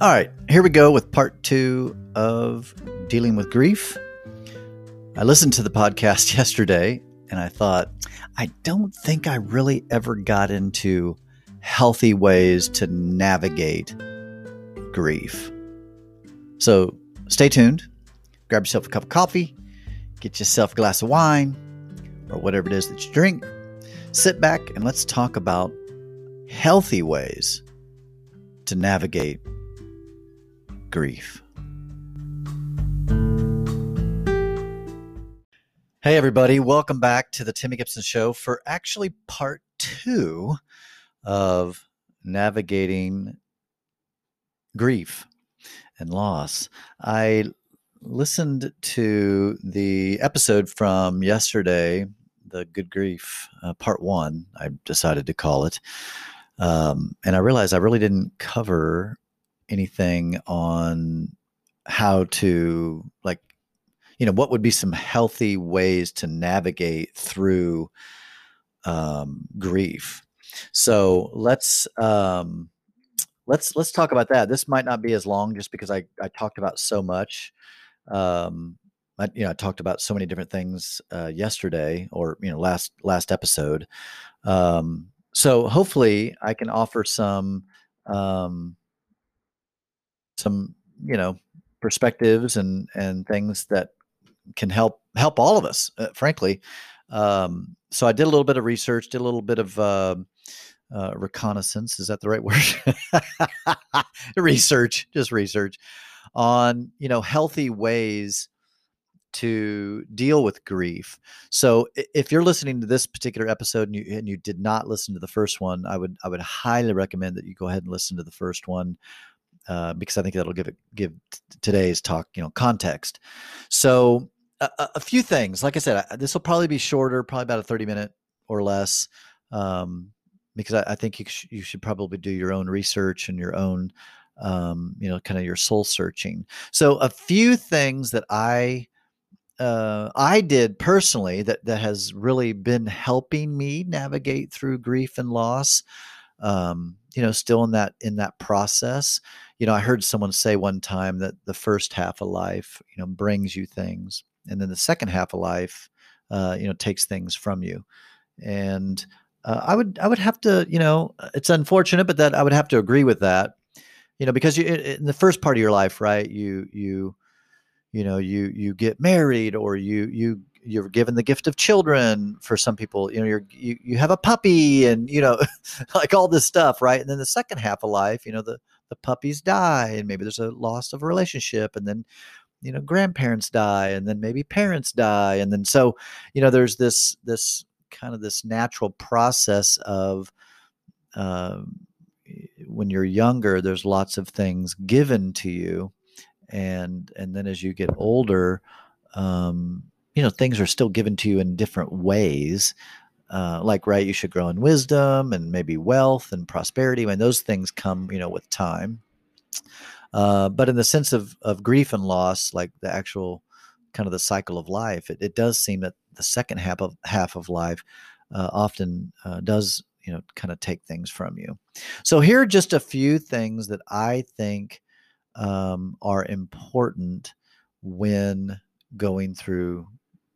All right, here we go with part two of dealing with grief. I listened to the podcast yesterday and I thought, I don't think I really ever got into healthy ways to navigate grief. So stay tuned, grab yourself a cup of coffee, get yourself a glass of wine, or whatever it is that you drink. Sit back and let's talk about healthy ways to navigate grief. Hey, everybody, welcome back to the Timmy Gibson Show for actually part two of navigating grief and loss. I listened to the episode from yesterday, the Good Grief, uh, part one, I decided to call it. Um, and I realized I really didn't cover anything on how to like you know what would be some healthy ways to navigate through um, grief. So let's um, let's let's talk about that. This might not be as long just because i i talked about so much. Um, I, you know i talked about so many different things uh, yesterday or you know last last episode. Um, so hopefully i can offer some um, some you know perspectives and and things that can help help all of us uh, frankly. Um, so i did a little bit of research did a little bit of uh, uh, reconnaissance. Is that the right word? Research just research on you know healthy ways to deal with grief. So if you're listening to this particular episode and you, and you did not listen to the first one, I would I would highly recommend that you go ahead and listen to the first one uh, because I think that'll give it give t- today's talk you know context. So a, a few things, like I said, this will probably be shorter, probably about a thirty minute or less, um, because I, I think you, sh- you should probably do your own research and your own um, you know kind of your soul searching. So a few things that I uh, I did personally that that has really been helping me navigate through grief and loss. Um, you know, still in that in that process you know, I heard someone say one time that the first half of life, you know, brings you things, and then the second half of life, uh, you know, takes things from you. And uh, I would, I would have to, you know, it's unfortunate, but that I would have to agree with that, you know, because you in the first part of your life, right? You, you, you know, you you get married, or you you you're given the gift of children for some people you know you're you, you have a puppy and you know like all this stuff right? And then the second half of life you know the the puppies die and maybe there's a loss of a relationship and then you know grandparents die and then maybe parents die. And then so you know there's this this kind of this natural process of um, when you're younger there's lots of things given to you. And and then as you get older um, you know things are still given to you in different ways uh, like right you should grow in wisdom and maybe wealth and prosperity. And those things come you know with time. Uh, but in the sense of of grief and loss like the actual kind of the cycle of life it, it does seem that the second half of half of life uh, often uh, does you know kind of take things from you. So here are just a few things that i think um, are important when going through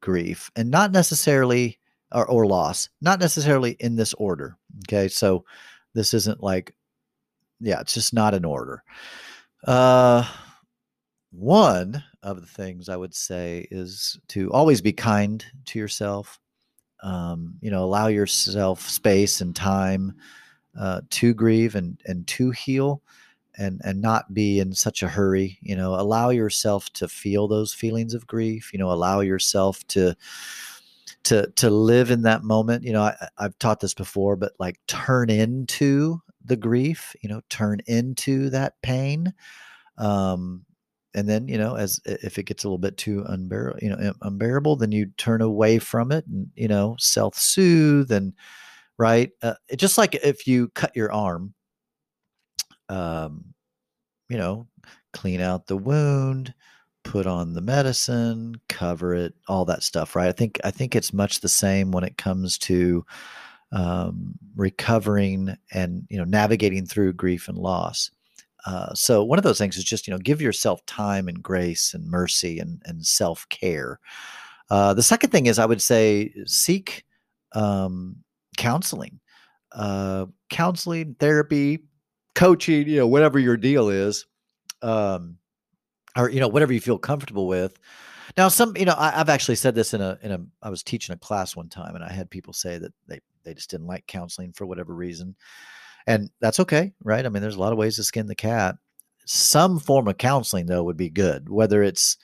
grief and not necessarily or, or loss, not necessarily in this order. Okay. So this isn't like, yeah, it's just not in order. Uh, one of the things I would say is to always be kind to yourself. Um, you know, allow yourself space and time uh, to grieve and and to heal, and and not be in such a hurry. You know, allow yourself to feel those feelings of grief. You know, allow yourself to to to live in that moment you know I, i've taught this before but like turn into the grief you know turn into that pain um and then you know as if it gets a little bit too unbearable you know unbearable then you turn away from it and you know self-soothe and right uh, just like if you cut your arm um you know clean out the wound put on the medicine, cover it, all that stuff, right? I think I think it's much the same when it comes to um, recovering and you know navigating through grief and loss. Uh, so one of those things is just you know give yourself time and grace and mercy and and self care. Uh, the second thing is I would say seek um, counseling, uh, counseling, therapy, coaching, you know, whatever your deal is, um, or you know whatever you feel comfortable with. Now, some you know I, have actually said this in a in a I was teaching a class one time, and I had people say that they they just didn't like counseling for whatever reason and that's okay, right? I mean, there's a lot of ways to skin the cat. Some form of counseling, though, would be good, whether it's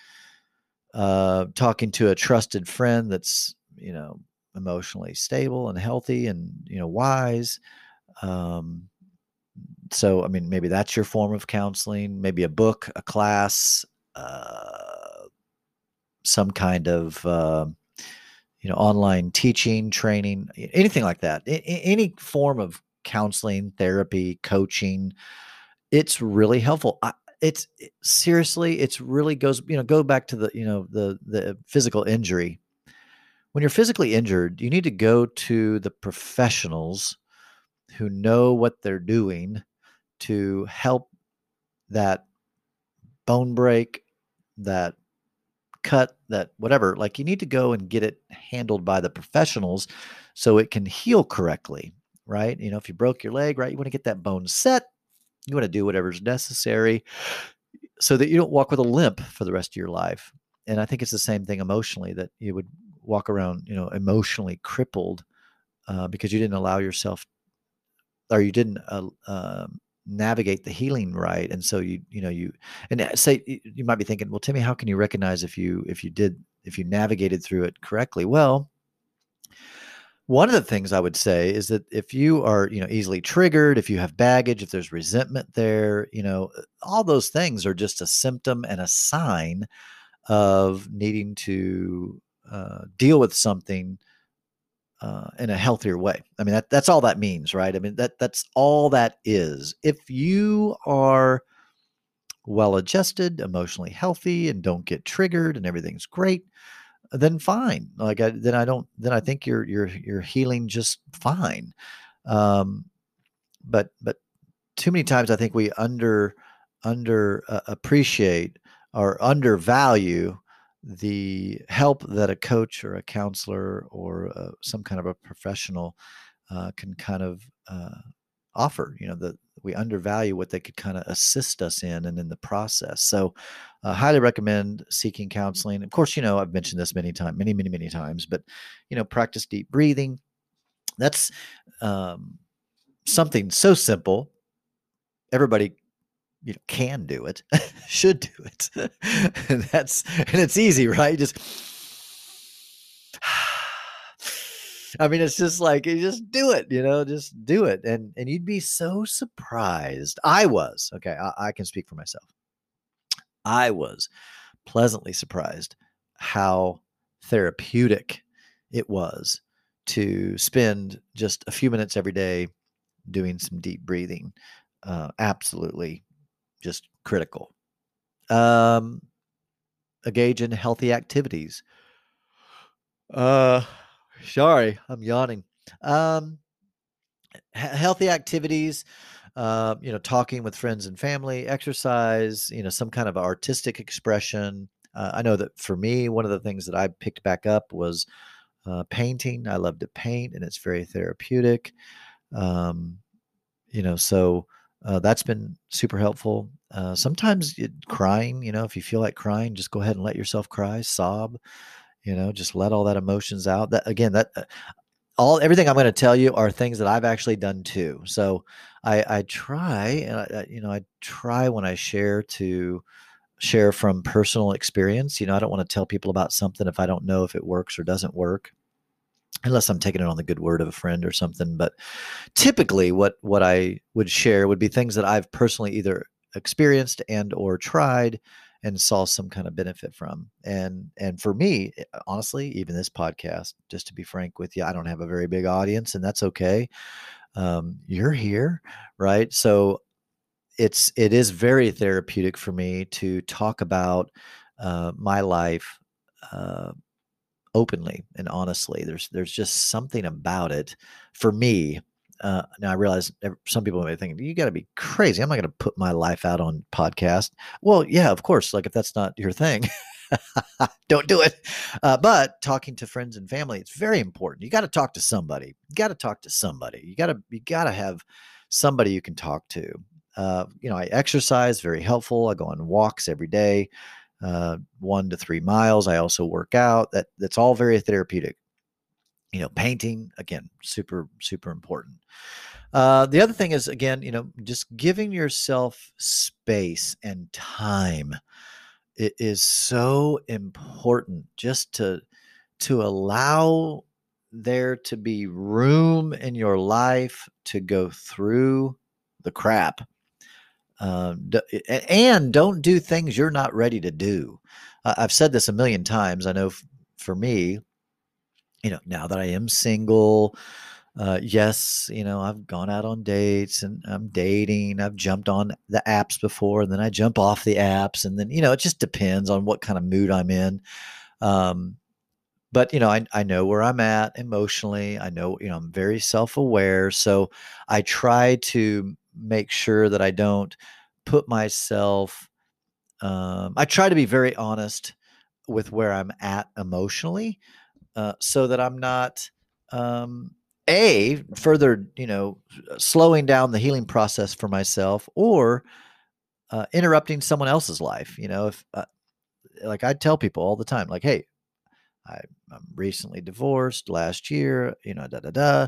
uh, talking to a trusted friend that's, you know, emotionally stable and healthy and, you know, wise. Um, so, I mean, maybe that's your form of counseling, maybe a book, a class, uh, some kind of, uh, you know, online teaching, training, anything like that. I- any form of counseling, therapy, coaching. It's really helpful. I, it's it, seriously, it's really goes, you know, go back to the, you know, the the physical injury. When you're physically injured, you need to go to the professionals who know what they're doing to help that bone break, that cut, that whatever. Like you need to go and get it handled by the professionals so it can heal correctly right? You know, if you broke your leg, right, you want to get that bone set. You want to do whatever's necessary so that you don't walk with a limp for the rest of your life. And I think it's the same thing emotionally that you would walk around, you know, emotionally crippled uh, because you didn't allow yourself or you didn't uh, uh, navigate the healing right. And so you, you know, you, and uh, say, you might be thinking, well, Timmy, how can you recognize if you, if you did, if you navigated through it correctly? Well, one of the things I would say is that if you are, you know, easily triggered, if you have baggage, if there's resentment there, you know, uh, all those things are just a symptom and a sign of needing to uh, deal with something uh, in a healthier way. I mean, that, that's all that means, right? I mean, that that's all that is. If you are well adjusted, emotionally healthy, and don't get triggered, and everything's great, then fine. Like I, then I don't. Then I think you're you're you're healing just fine. Um, but but too many times I think we under under uh, appreciate or undervalue the help that a coach or a counselor or uh, some kind of a professional uh, can kind of uh, offer. You know, that we undervalue what they could kind of assist us in and in the process. So, uh, highly recommend seeking counseling. Of course, you know I've mentioned this many times, many, many, many times, but you know, practice deep breathing. That's um, something so simple. Everybody you know can do it should do it and that's and it's easy right just I mean, it's just like you just do it, you know, just do it, and and you'd be so surprised. I was okay. I, I can speak for myself. I was pleasantly surprised how therapeutic it was to spend just a few minutes every day doing some deep breathing. Uh, absolutely, just critical. Um, engage in healthy activities. Uh, Sorry, I'm yawning. Um, healthy activities, uh, you know, talking with friends and family, exercise, you know, some kind of artistic expression. Uh, I know that for me, one of the things that I picked back up was uh, painting. I love to paint, and it's very therapeutic. Um, you know, so uh, that's been super helpful. Uh, sometimes it, crying, you know, if you feel like crying, just go ahead and let yourself cry, sob you know just let all that emotions out. That again that uh, all everything i'm going to tell you are things that i've actually done too. So i i try and I, you know i try when i share to share from personal experience. You know i don't want to tell people about something if i don't know if it works or doesn't work unless i'm taking it on the good word of a friend or something but typically what what i would share would be things that i've personally either experienced and or tried and saw some kind of benefit from. And and for me, eh, honestly, even this podcast, just to be frank with you, I don't have a very big audience, and that's okay. Um, you're here, right? So it's it is very therapeutic for me to talk about uh, my life uh, openly and honestly. There's there's just something about it for me uh, now I realize some people may think you got to be crazy. I'm not going to put my life out on podcast. Well, yeah, of course. Like if that's not your thing, don't do it. Uh, but talking to friends and family, it's very important. You got to talk to somebody. You got to talk to somebody. You got to you got to have somebody you can talk to. Uh, you know, I exercise, very helpful. I go on walks every day, uh, one to three miles. I also work out. That that's all very therapeutic you know painting again super super important uh, the other thing is again you know just giving yourself space and time it is so important just to to allow there to be room in your life to go through the crap uh, and don't do things you're not ready to do i've said this a million times i know f- for me you know, now that I am single, uh, yes, you know, I've gone out on dates and I'm dating. I've jumped on the apps before and then I jump off the apps. And then, you know, it just depends on what kind of mood I'm in. Um, but, you know, I, I know where I'm at emotionally. I know, you know, I'm very self aware. So I try to make sure that I don't put myself, um, I try to be very honest with where I'm at emotionally uh, so that I'm not um, a further, you know, slowing down the healing process for myself or uh, interrupting someone else's life. You know, if uh, like I tell people all the time, like, hey, I, am recently divorced last year, you know, da da da.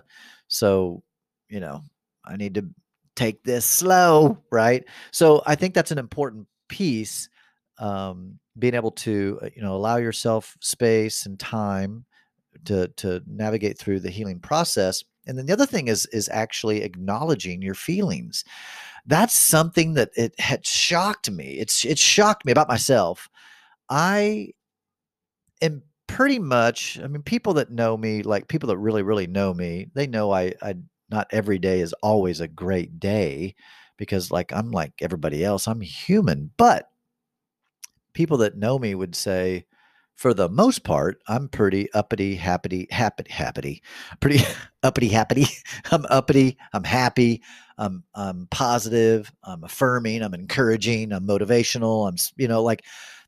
So, you know, I need to take this slow, right? So I think that's an important piece. Um, being able to, uh, you know, allow yourself space and time to to navigate through the healing process and then the other thing is is actually acknowledging your feelings that's something that it had shocked me it's it shocked me about myself i am pretty much i mean people that know me like people that really really know me they know i i not every day is always a great day because like i'm like everybody else i'm human but people that know me would say for the most part, I'm pretty uppity, happy, happy, happy, pretty uppity, happy. I'm uppity. I'm happy. I'm I'm positive. I'm affirming. I'm encouraging. I'm motivational. I'm you know like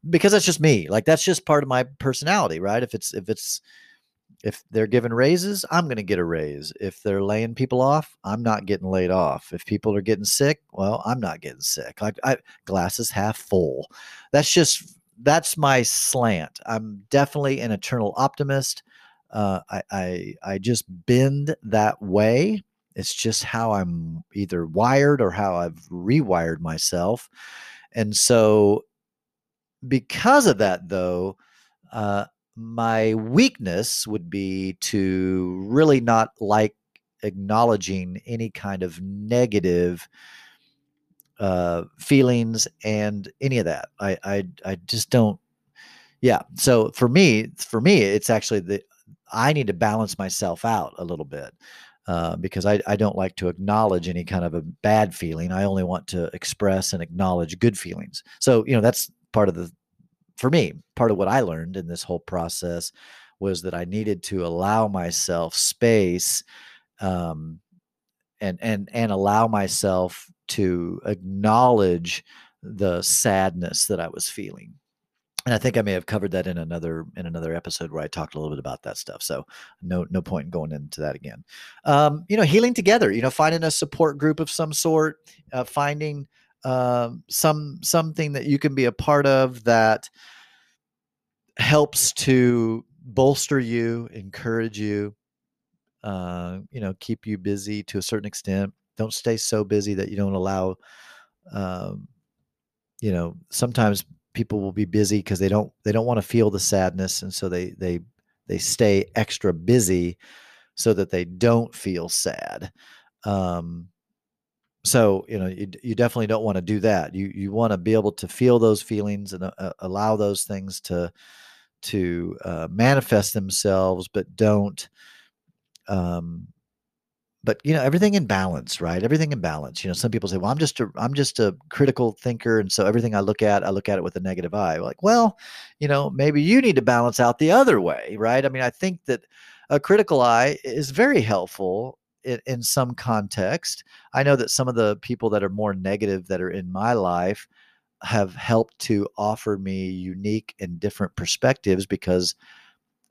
because that's just me. Like that's just part of my personality, right? If it's if it's if they're giving raises, I'm going to get a raise. If they're laying people off, I'm not getting laid off. If people are getting sick, well, I'm not getting sick. Like I, glasses half full. That's just that's my slant. I'm definitely an eternal optimist. Uh, I, I I just bend that way. It's just how I'm either wired or how I've rewired myself, and so because of that, though, uh, my weakness would be to really not like acknowledging any kind of negative uh, feelings and any of that. I, I I just don't. Yeah. So for me, for me, it's actually the I need to balance myself out a little bit. Uh, because I, I don't like to acknowledge any kind of a bad feeling. I only want to express and acknowledge good feelings. So, you know, that's part of the, for me, part of what I learned in this whole process was that I needed to allow myself space um, and and and allow myself to acknowledge the sadness that I was feeling. And I think I may have covered that in another in another episode where I talked a little bit about that stuff. So no no point in going into that again. Um, you know, healing together. You know, finding a support group of some sort, uh, finding uh, some something that you can be a part of that helps to bolster you, encourage you, uh, you know, keep you busy to a certain extent. Don't stay so busy that you don't allow, um, you know, sometimes people will be busy because they don't they don't want to feel the sadness, and so they they they stay extra busy so that they don't feel sad. Um, so you know you, you definitely don't want to do that. You you want to be able to feel those feelings and uh, allow those things to to uh, manifest themselves, but don't um, but you know everything in balance right? Everything in balance. You know some people say well i'm just a i'm just a critical thinker and so everything i look at i look at it with a negative eye. Like well you know maybe you need to balance out the other way right? I mean i think that a critical eye is very helpful in, in some context. I know that some of the people that are more negative that are in my life have helped to offer me unique and different perspectives because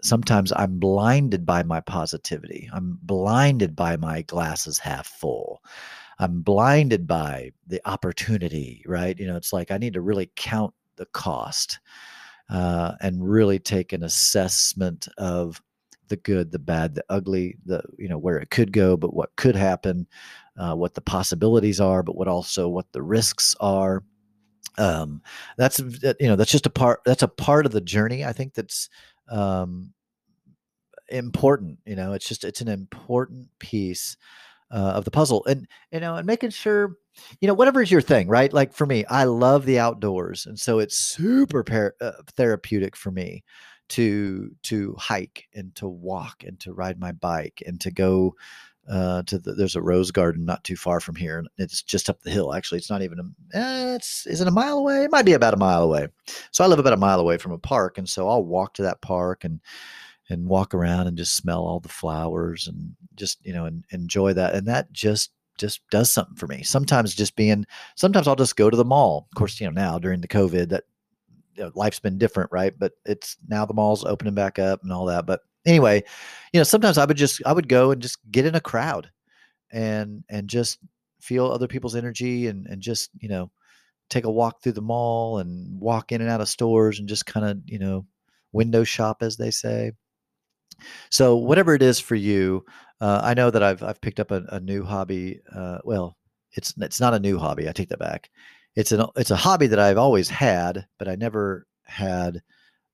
sometimes I'm blinded by my positivity. I'm blinded by my glasses half full. I'm blinded by the opportunity, right? You know, it's like I need to really count the cost uh, and really take an assessment of the good, the bad, the ugly, the you know where it could go, but what could happen, uh, what the possibilities are, but what also what the risks are. Um, that's you know that's just a part. That's a part of the journey. I think that's um, important. You know, it's just it's an important piece uh, of the puzzle, and you know, and making sure you know whatever is your thing, right? Like for me, I love the outdoors, and so it's super uh, therapeutic for me to to hike and to walk and to ride my bike and to go uh, to the, there's a rose garden not too far from here and it's just up the hill actually it's not even a eh, it's is it a mile away? It might be about a mile away. So i live about a mile away from a park and so i'll walk to that park and and walk around and just smell all the flowers and just you know and enjoy that and that just just does something for me. Sometimes just being sometimes i'll just go to the mall. Of course you know now during the covid that you know, life's been different, right? But it's now the mall's opening back up and all that. But anyway, you know, sometimes I would just I would go and just get in a crowd and and just feel other people's energy and and just you know take a walk through the mall and walk in and out of stores and just kind of you know window shop as they say. So whatever it is for you, uh, I know that I've I've picked up a, a new hobby. Uh, well, it's it's not a new hobby. I take that back it's an it's a hobby that I've always had, but I never had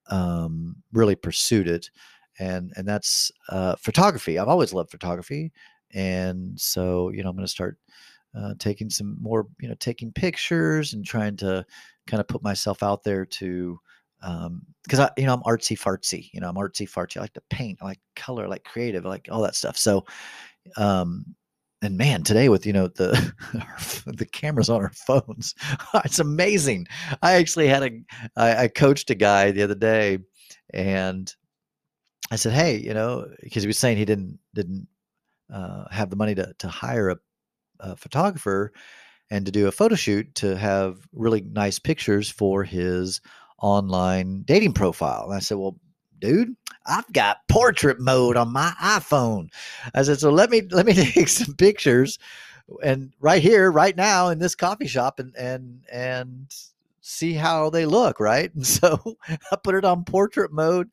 um, really pursued it, and and that's uh, photography. I've always loved photography, and so you know I'm going to start uh, taking some more, you know, taking pictures and trying to kind of put myself out there to because um, I, you know, I'm artsy fartsy. You know, I'm artsy fartsy. I like to paint. I like color. I like creative. I like all that stuff. So, um, and man, today with you know the the cameras on our phones, it's amazing. I actually had a I, I coached a guy the other day, and I said, hey, you know, because he was saying he didn't didn't uh, have the money to to hire a, a photographer and to do a photo shoot to have really nice pictures for his online dating profile. And I said, well, dude, I've got portrait mode on my iPhone. I said, so let me let me take some pictures and right here, right now in this coffee shop and and and see how they look, right? And so I put it on portrait mode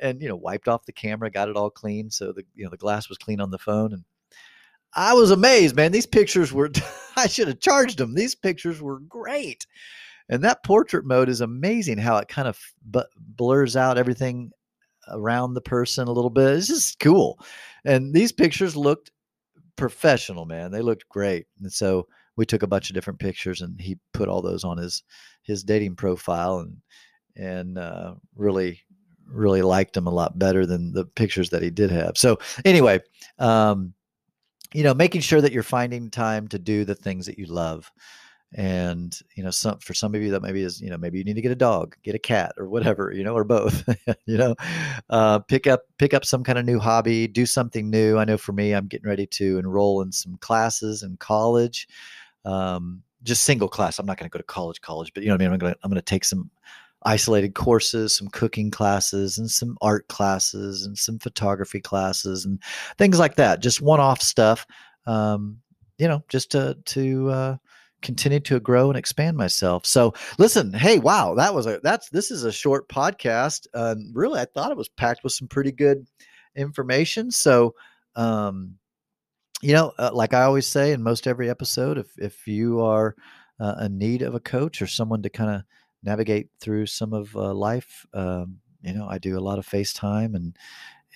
and you know, wiped off the camera, got it all clean. So the you know the glass was clean on the phone and I was amazed, man. These pictures were I should have charged them. These pictures were great. And that portrait mode is amazing how it kind of blurs out everything around the person a little bit. It's just cool. And these pictures looked professional, man. They looked great. And so we took a bunch of different pictures and he put all those on his his dating profile and and uh, really really liked them a lot better than the pictures that he did have. So anyway, um, you know, making sure that you're finding time to do the things that you love and you know some for some of you that maybe is you know maybe you need to get a dog get a cat or whatever you know or both you know uh, pick up pick up some kind of new hobby do something new. I know for me i'm getting ready to enroll in some classes in college um, just single class. I'm not going to go to college college but you know what i mean? I'm going to i'm going to take some isolated courses some cooking classes and some art classes and some photography classes and things like that just one-off stuff um, you know just to to uh, continue to grow and expand myself. So listen, hey, wow, that was a that's this is a short podcast. Uh, really, I thought it was packed with some pretty good information. So, um, you know, uh, like I always say in most every episode, if if you are uh, in need of a coach or someone to kind of navigate through some of uh, life, um, you know, I do a lot of FaceTime and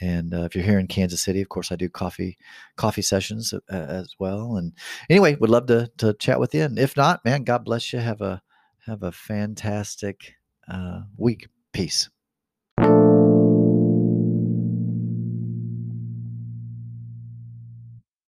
and uh, if you're here in Kansas City, of course, I do coffee coffee sessions uh, as well. And anyway, would love to to chat with you. And if not, man, God bless you. Have a have a fantastic uh, week. Peace.